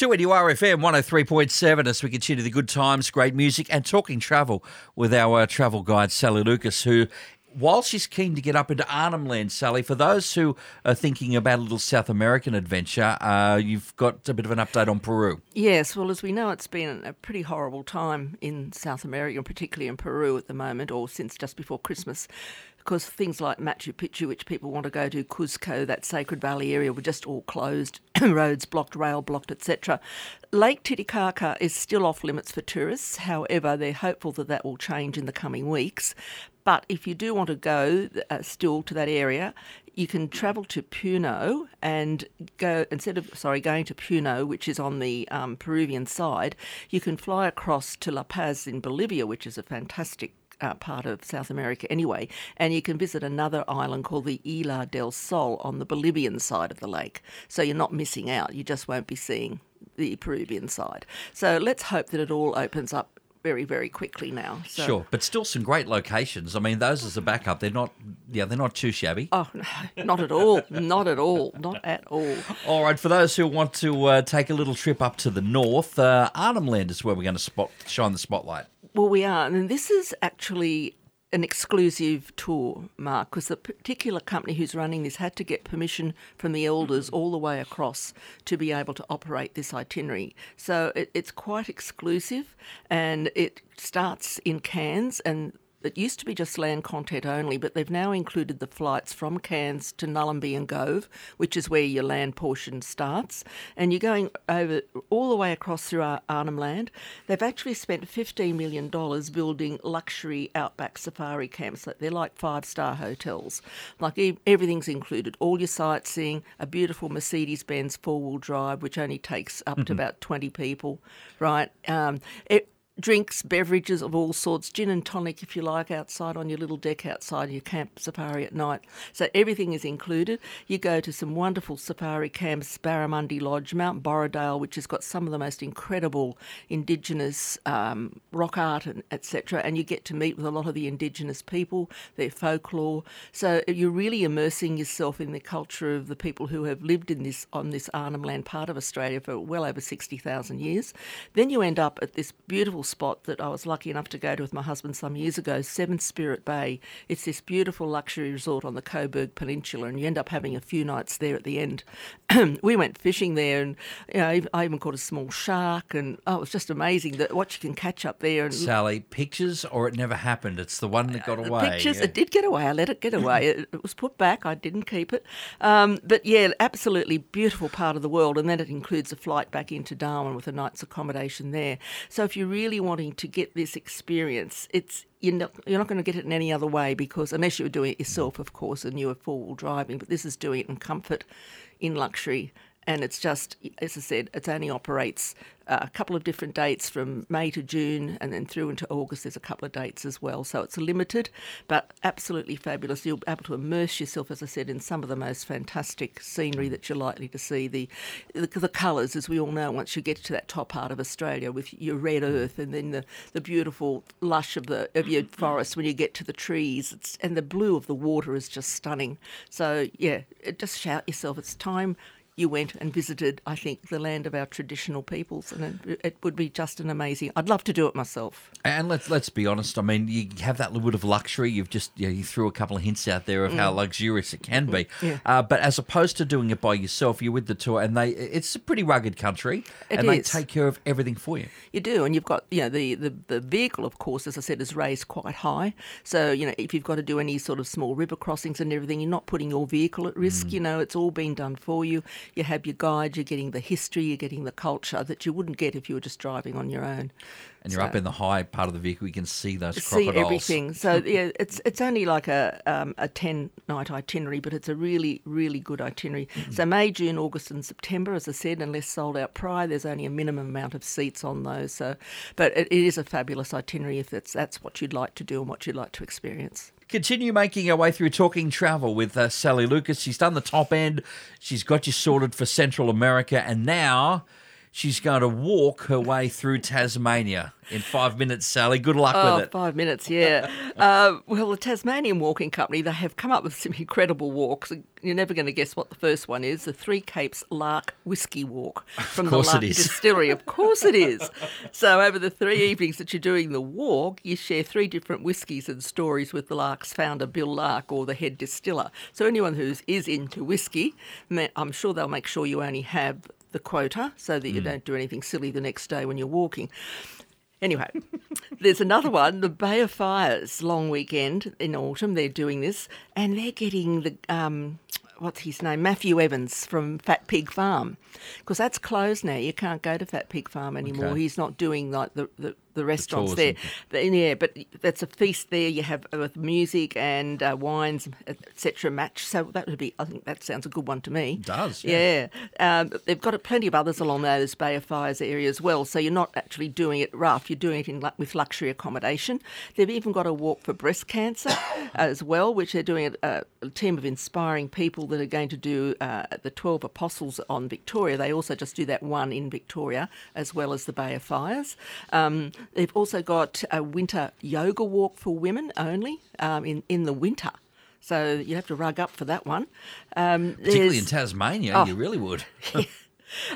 2NURFM 103.7 as we continue the good times, great music, and talking travel with our uh, travel guide, Sally Lucas, who, while she's keen to get up into Arnhem Land, Sally, for those who are thinking about a little South American adventure, uh, you've got a bit of an update on Peru. Yes, well, as we know, it's been a pretty horrible time in South America, particularly in Peru at the moment, or since just before Christmas because things like Machu Picchu, which people want to go to, Cuzco, that Sacred Valley area, were just all closed, roads blocked, rail blocked, etc. Lake Titicaca is still off limits for tourists. However, they're hopeful that that will change in the coming weeks. But if you do want to go uh, still to that area, you can travel to Puno and go instead of sorry going to Puno, which is on the um, Peruvian side. You can fly across to La Paz in Bolivia, which is a fantastic uh, part of South America anyway, and you can visit another island called the Isla del Sol on the Bolivian side of the lake. So you're not missing out, you just won't be seeing the Peruvian side. So let's hope that it all opens up very very quickly now. So. Sure, but still some great locations. I mean, those as a backup, they're not. Yeah, they're not too shabby. Oh, no, not at all. not at all. Not at all. All right, for those who want to uh, take a little trip up to the north, uh, Arnhem Land is where we're going to spot shine the spotlight. Well, we are. And this is actually an exclusive tour, Mark, because the particular company who's running this had to get permission from the elders mm-hmm. all the way across to be able to operate this itinerary. So it, it's quite exclusive and it starts in Cairns and it used to be just land content only, but they've now included the flights from Cairns to Nhulunbuy and Gove, which is where your land portion starts. And you're going over all the way across through Arnhem Land. They've actually spent $15 million building luxury outback safari camps. They're like five star hotels. Like everything's included all your sightseeing, a beautiful Mercedes Benz four wheel drive, which only takes up mm-hmm. to about 20 people, right? Um, it, drinks, beverages of all sorts, gin and tonic if you like, outside on your little deck outside your camp safari at night. So everything is included. You go to some wonderful safari camps, Barramundi Lodge, Mount Borradaile, which has got some of the most incredible Indigenous um, rock art and etc. And you get to meet with a lot of the Indigenous people, their folklore. So you're really immersing yourself in the culture of the people who have lived in this on this Arnhem Land part of Australia for well over sixty thousand years. Then you end up at this beautiful spot that I was lucky enough to go to with my husband some years ago, Seven Spirit Bay. It's this beautiful luxury resort on the Cobourg Peninsula, and you end up having a few nights there at the end. we went fishing there, and you know, I even caught a small shark, and oh, it was just amazing that what you can catch up there. And Sally, pictures or it never happened. It's the one that got uh, away. Pictures, yeah. it did get away. I let it get away. it, it, was put back. I didn't keep it. Um, but yeah, absolutely beautiful part of the world, and then it includes a flight back into Darwin with a night's accommodation there. So if you really wanting to get this experience, it's you're not, you're not going to get it in any other way because unless you were doing it yourself, of course, and you were four wheel driving. But this is doing it in comfort, in luxury, and it's just as I said, it only operates uh, a couple of different dates from May to June, and then through into August. There's a couple of dates as well, so it's limited, but absolutely fabulous. You'll be able to immerse yourself, as I said, in some of the most fantastic scenery that you're likely to see. The the, the colours, as we all know, once you get to that top part of Australia with your red earth, and then the, the beautiful lush of the of your forest when you get to the trees, it's, and the blue of the water is just stunning. So yeah, just shout yourself. It's time you went and visited, I think, the land of our traditional peoples, and it, it, would be just an amazing. I'd love to do it myself. And let's let's be honest. I mean, you have that little bit of luxury. You've just you, know, you threw a couple of hints out there of mm. how luxurious it can be. Yeah. Uh, but as opposed to doing it by yourself, you're with the tour, and they it's a pretty rugged country, it and is. they take care of everything for you. You do, and you've got you know the, the the vehicle, of course, as I said, is raised quite high. So you know if you've got to do any sort of small river crossings and everything, you're not putting your vehicle at risk. Mm. You know, it's all been done for you. You have your guide you're getting the history, you're getting the culture that you wouldn't get if you were just driving on your own. And you're so, up in the high part of the vehicle, you can see those see crocodiles. everything. So yeah, it's it's only like a um, a ten night itinerary, but it's a really really good itinerary. Mm-hmm. So May, June, August, and September, as I said, unless sold out prior, there's only a minimum amount of seats on those. So, but it, it is a fabulous itinerary if that's that's what you'd like to do and what you'd like to experience continue making our way through talking travel with uh, Sally Lucas. She's done the top end. She's got you sorted for Central America, and now she's going to walk her way through Tasmania in five minutes, Sally. Good luck Oh, with it. five minutes, yeah. uh, well, the Tasmanian Walking Company, they have come up with some incredible walks. You're never going to guess what the first one is the Three Capes Lark Whiskey Walk from the Lark is. Distillery. Of course it is. So, over the three evenings that you're doing the walk, you share three different whiskies and stories with the Lark's founder, Bill Lark, or the head distiller. So, anyone who is is into whiskey, I'm sure they'll make sure you only have the quota so that you don't do anything silly the next day when you're walking. Anyway, there's another one, the Bay of Fires long weekend in autumn. They're doing this, and they're getting the um, what's his name, Matthew Evans from Fat Pig Farm, because that's closed now. You can't go to Fat Pig Farm anymore. Okay. He's not doing like the the, the restaurants tours there. and- The- yeah, but that's a feast there. You have uh, with music and uh, wines, etc. Match. So that would be. I think that sounds a good one to me. It does, Yeah. Um, they've got plenty of others along those Bay of Fires area as well. So you're not actually doing it rough. You're doing it in with luxury accommodation. They've even got a walk for breast cancer as well, which they're doing a, a team of inspiring people that are going to do uh, the 12 Apostles on Victoria. They also just do that one in Victoria as well as the Bay of Fires. Um, they've also got a winter yoga walk for women only um, in, in the winter. So you have to rug up for that one. Um, Particularly in Tasmania, Oh. you really would.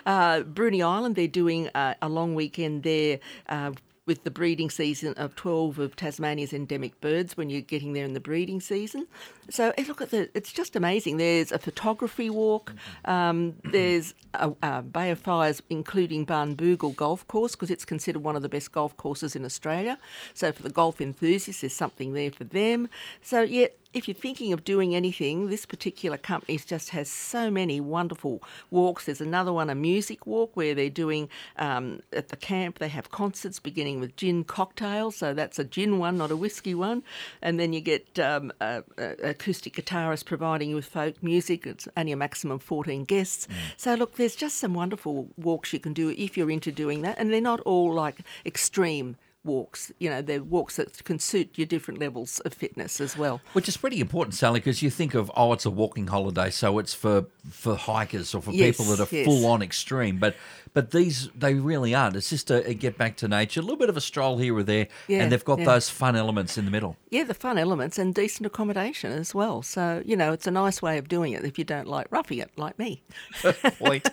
uh, Bruny Island, they're doing uh, a long weekend there uh, with the breeding season of 12 of Tasmania's endemic birds when you're getting there in the breeding season. So eh, look at the, it's just amazing. There's a photography walk, um, there's a, a Bay of Fires, including Barnbougle Golf Course, because it's considered one of the best golf courses in Australia. So for the golf enthusiasts, there's something there for them. So, yeah, if you're thinking of doing anything, this particular company just has so many wonderful walks. There's another one, a music walk, where they're doing um, at the camp. They have concerts beginning with gin cocktails, so that's a gin one, not a whiskey one. And then you get um, a, a acoustic guitarist providing you with folk music. It's only a maximum of 14 guests. So look, there's just some wonderful walks you can do if you're into doing that, and they're not all like extreme. Walks, you know, they're walks that can suit your different levels of fitness as well. Which is pretty important, Sally, because you think of oh, it's a walking holiday, so it's for for hikers or for Yes, people that are yes. full on extreme. But but these they really aren't. It's just a, a get back to nature, a little bit of a stroll here or there, Yeah, and they've got yeah. those fun elements in the middle. Yeah, the fun elements and decent accommodation as well. So, you know, it's a nice way of doing it if you don't like roughing it like me. Point.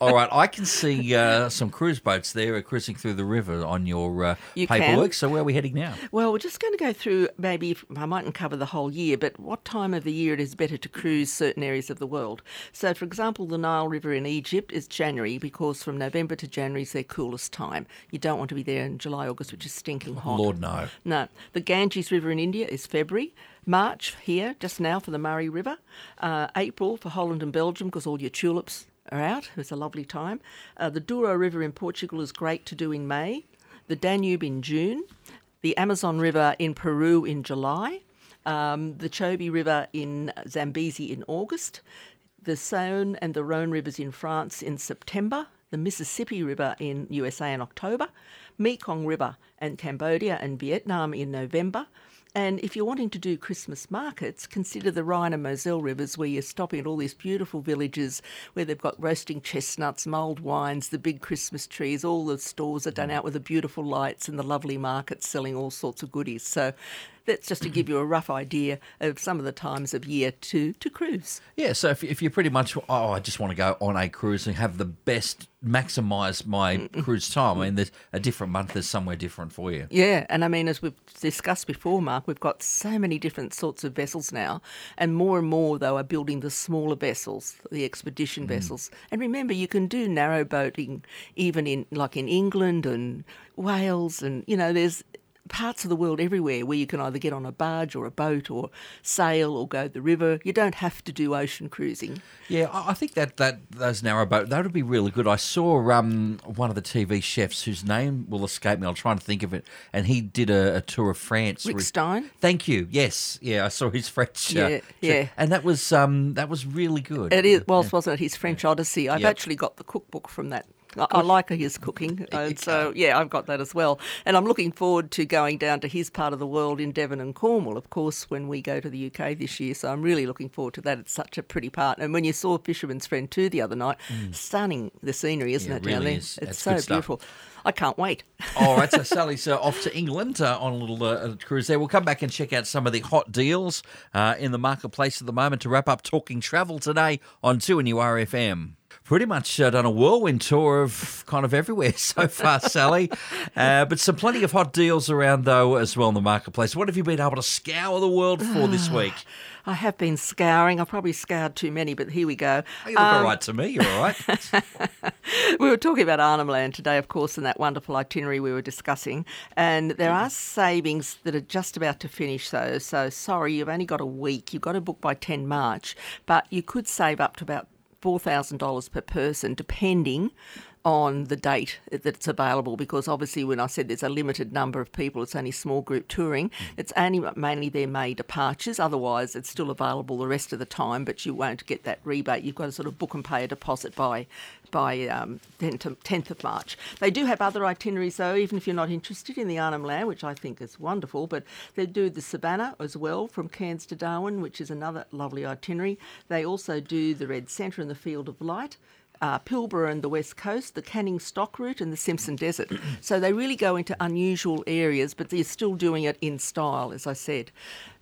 All right, I can see uh, some cruise boats there cruising through the river on your uh, You paperwork. So where are we heading now? Well, we're just going to go through maybe, I mightn't cover the whole year, but what time of the year it is better to cruise certain areas of the world. So, for example, the Nile River in Egypt is January because from November to January is their coolest time. You don't want to be there in July, August, which is stinking hot. Lord no. No. The Ganges River in India is February. March here, just now for the Murray River. Uh, April for Holland and Belgium because all your tulips are out. It's a lovely time. Uh, the Douro River in Portugal is great to do in May. The Danube in June. The Amazon River in Peru in July. Um, the Chobe River in Zambezi in August. The Saône and the Rhone rivers in France in September. The Mississippi River in USA in October. Mekong River and Cambodia and Vietnam in November. And if you're wanting to do Christmas markets, consider the Rhine and Moselle rivers where you're stopping at all these beautiful villages where they've got roasting chestnuts, mulled wines, the big Christmas trees, all the stores are done mm. out with the beautiful lights and the lovely markets selling all sorts of goodies. So that's just to give you a rough idea of some of the times of year to, to cruise. Yeah, so if, if you're pretty much, oh, I just want to go on a cruise and have the best, maximise my cruise time. I mean, there's a different month, there's somewhere different for you. Yeah, and I mean, as we've discussed before, Mark, we've got so many different sorts of vessels now, and more and more, though, are building the smaller vessels, the expedition mm. vessels. And remember, you can do narrow boating even in, like in England and Wales, and you know, there's parts of the world everywhere where you can either get on a barge or a boat or sail or go the river. You don't have to do ocean cruising. Yeah, I think that, that those narrow boat that would be really good. I saw um, one of the TV chefs whose name will escape me. I'll try and think of it, and he did a, a tour of France. Rick Stein? Thank you. Yes, yeah, I saw his French. uh, Yeah, yeah. and that was um, that was really good. It is, whilst wasn't it his French Odyssey? I've Yep. actually got the cookbook from that I, like his cooking, and so yeah, I've got that as well. And I'm looking forward to going down to his part of the world in Devon and Cornwall, of course, when we go to the UK this year. So I'm really looking forward to that. It's such a pretty part. And when you saw Fisherman's Friend 2 the other night, stunning the scenery, isn't Yeah, it, it down really there? is. It's That's so beautiful. I can't wait. All right, so Sally's uh, off to England uh, on a little uh, cruise there. We'll come back and check out some of the hot deals uh, in the marketplace at the moment to wrap up talking travel today on 2 and URFM. Pretty much uh, done a whirlwind tour of kind of everywhere so far, Sally. Uh, but some plenty of hot deals around, though, as well in the marketplace. What have you been able to scour the world for this week? I have been scouring. I've probably scoured too many, but here we go. Oh, you look all right to me. You're all right. we were talking about Arnhem Land today, of course, in that wonderful itinerary we were discussing. And there are savings that are just about to finish, though. So sorry, you've only got a week. You've got to book by 10 March, but you could save up to about $4,000 per person, depending on the date that it's available because obviously when I said there's a limited number of people, it's only small group touring. It's only mainly their May departures. Otherwise, it's still available the rest of the time, but you won't get that rebate. You've got to sort of book and pay a deposit by by um, 10th, 10th of March. They do have other itineraries though, even if you're not interested in the Arnhem Land, which I think is wonderful. But they do the Savannah as well from Cairns to Darwin, which is another lovely itinerary. They also do the Red Centre and the Field of Light uh, Pilbara and the West Coast, the Canning Stock Route, and the Simpson Desert. so they really go into unusual areas, but they're still doing it in style, as I said.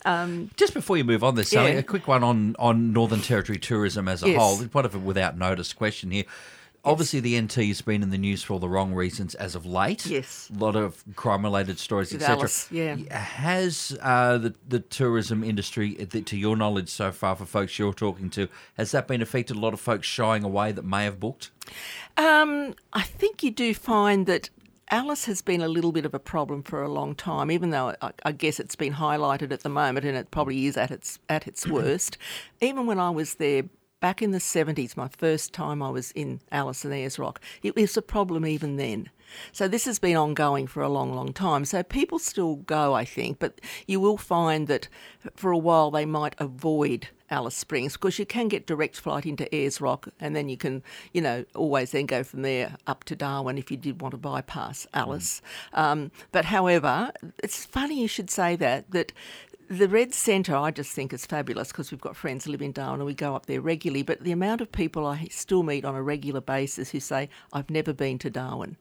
Um, Just before you move on there, Sally, Yeah. a quick one on, on Northern Territory tourism as a Yes. whole. Of a without notice question here. Obviously, the NT has been in the news for all the wrong reasons as of late. Yes. A lot of crime related stories, etc. Yeah. Has uh, the, the tourism industry, uh, to your knowledge so far, for folks you're talking to, has that been affected? A lot of folks shying away that may have booked? Um, I think you do find that Alice has been a little bit of a problem for a long time, even though I, I guess it's been highlighted at the moment, and it probably is at its at its worst. Even when I was there back in the seventies, my first time I was in Alice and Ayers Rock, it was a problem even then. So this has been ongoing for a long, long time. So people still go, I think, but you will find that for a while they might avoid Alice Springs because you can get direct flight into Ayers Rock and then you can, you know, always then go from there up to Darwin if you did want to bypass Alice. Um, but however, it's funny you should say that, that the Red Centre, I just think is fabulous because we've got friends who live in Darwin and we go up there regularly. But the amount of people I still meet on a regular basis who say, I've never been to Darwin.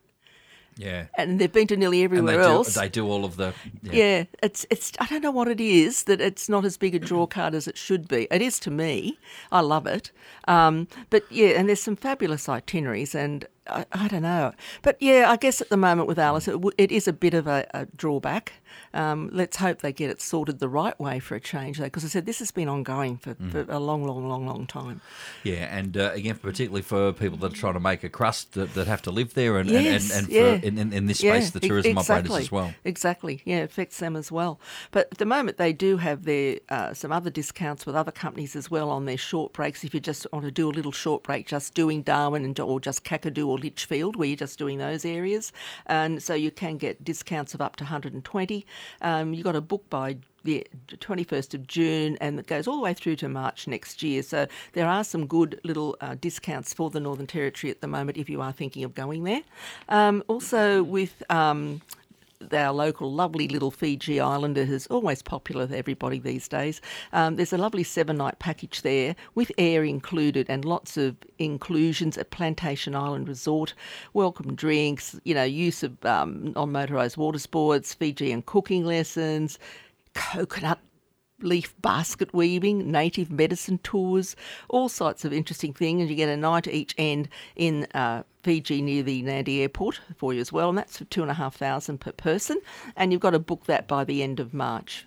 Yeah. And they've been to nearly everywhere they do, else. they do all of the. Yeah, it's it's. I don't know what it is that it's not as big a draw card as it should be. It is to me. I love it. Um, but yeah, and there's some fabulous itineraries, and I, I don't know. But yeah, I guess at the moment with Alice, it, w- it is a bit of a, a drawback. Um, let's hope they get it sorted the right way for a change, though, because I said this has been ongoing for, for a long, long, long, long time. Yeah, and uh, again, particularly for people that are trying to make a crust that, that have to live there, and Yes, and, and, and yeah. for in, in, in this Yeah, space, the e- tourism operators as well. Exactly. Yeah, it affects them as well. But at the moment, they do have their uh, some other discounts with other companies as well on their short breaks. If you just want to do a little short break, just doing Darwin and or just Kakadu or Litchfield, where you're just doing those areas, and so you can get discounts of up to 120. Um, you got to book by the 21st of June and it goes all the way through to March next year. So there are some good little uh, discounts for the Northern Territory at the moment if you are thinking of going there. Um, also, with um, our local lovely little Fiji Islander who's always popular with everybody these days. Um, there's a lovely seven night package there with air included and lots of inclusions at Plantation Island Resort, welcome drinks, you know, use of um, non motorised water sports, Fijian cooking lessons, coconut leaf basket weaving, native medicine tours, all sorts of interesting things. And you get a night each end in uh, Fiji near the Nadi airport for you as well. And that's for two and a half thousand per person. And you've got to book that by the end of March.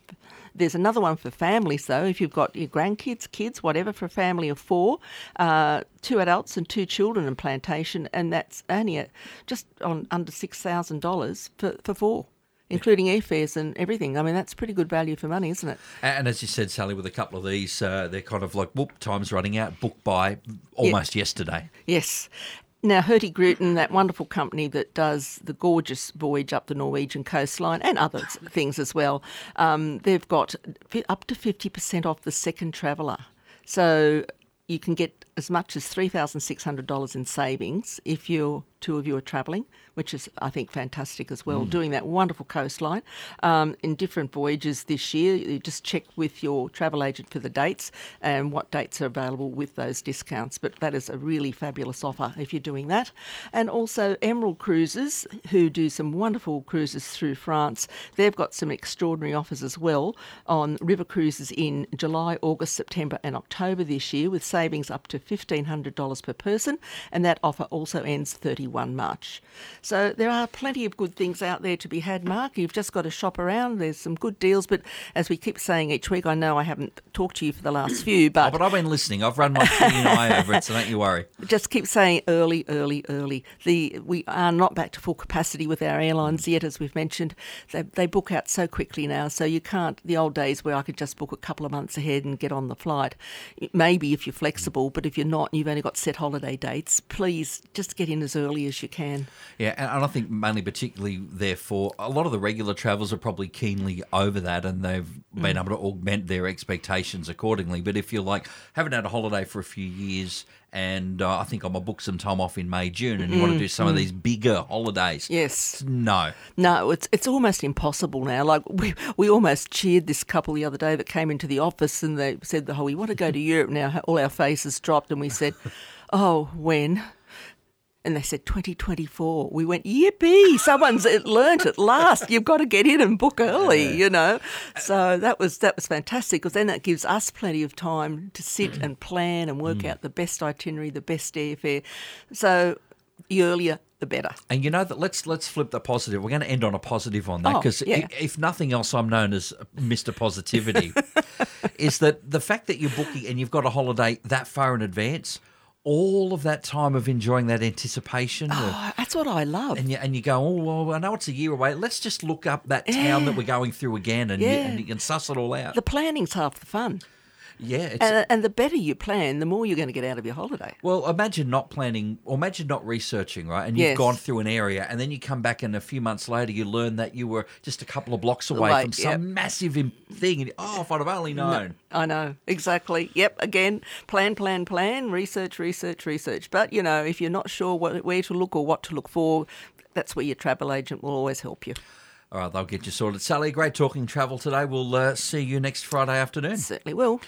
There's another one for families though. If you've got your grandkids, kids, whatever, for a family of four, uh, two adults and two children in plantation, and that's only at just on under six thousand dollars for for four, including airfares and everything. I mean, that's pretty good value for money, isn't it? And as you said, Sally, with a couple of these, uh, they're kind of like, whoop, time's running out, booked by almost yesterday. Yes. Now, Hurtigruten, that wonderful company that does the gorgeous voyage up the Norwegian coastline and other things as well, um, they've got up to 50% off the second traveller. So you can get as much as $3,600 in savings if you two of you are travelling, which is, I think, fantastic as well. Doing that wonderful coastline um, in different voyages this year. You just check with your travel agent for the dates and what dates are available with those discounts. But that is a really fabulous offer if you're doing that. And also, Emerald Cruises, who do some wonderful cruises through France, they've got some extraordinary offers as well on river cruises in July, August, September, and October this year with savings up to $1,500 per person. And that offer also ends 31 March. So there are plenty of good things out there to be had, Mark. You've just got to shop around. There's some good deals. But as we keep saying each week, I know I haven't talked to you for the last few, Oh, but but I've been listening. I've run my keen eye over it, so don't you worry. just keep saying early, early, early. The we are not back to full capacity with our airlines mm. yet, as we've mentioned. They, they book out so quickly now, so you can't. The old days where I could just book a couple of months ahead and get on the flight. Maybe if you're flexible, but if you're not, and you've only got set holiday dates. Please just get in as early as you can. Yeah, and and I think mainly, particularly, therefore, a lot of the regular travellers are probably keenly over that, and they've been mm. able to augment their expectations accordingly. But if you're like haven't had a holiday for a few years, and uh, I think I'm gonna book some time off in May, June, and you want to do some of these bigger holidays, Yes. no, No, it's it's almost impossible now. Like we we almost cheered this couple the other day that came into the office and they said, "Oh, we want to go to Europe now." All our faces dropped, and we said, "Oh, when?" And they said 2024. We went, yippee! Someone's learnt at last. You've got to get in and book early, you know. So that was that was fantastic because then that gives us plenty of time to sit mm. and plan and work mm. out the best itinerary, the best airfare. So the earlier, the better. And you know that let's let's flip the positive. We're going to end on a positive on that Oh, because yeah. if nothing else, I'm known as Mr. Positivity. is that the fact that you're booking and you've got a holiday that far in advance? All of that time of enjoying that anticipation, of- Oh, that's what I love. and you and you go, oh well, I know it's a year away. Let's just look up that town that we're going through again, and, you, and you can suss it all out. the planning's half the fun. Yeah, it's, And, and the better you plan, the more you're going to get out of your holiday. Well, imagine not planning, or imagine not researching, right? And you've Yes. gone through an area, and then you come back, and a few months later, you learn that you were just a couple of blocks away from some yep. massive thing. And, oh, if I'd have only known. I know, exactly. Yep, again, plan, plan, plan, research, research, research. But, you know, if you're not sure what, where to look or what to look for, that's where your travel agent will always help you. All right, they'll get you sorted. Sally, great talking travel today. We'll uh, see you next Friday afternoon. Certainly will.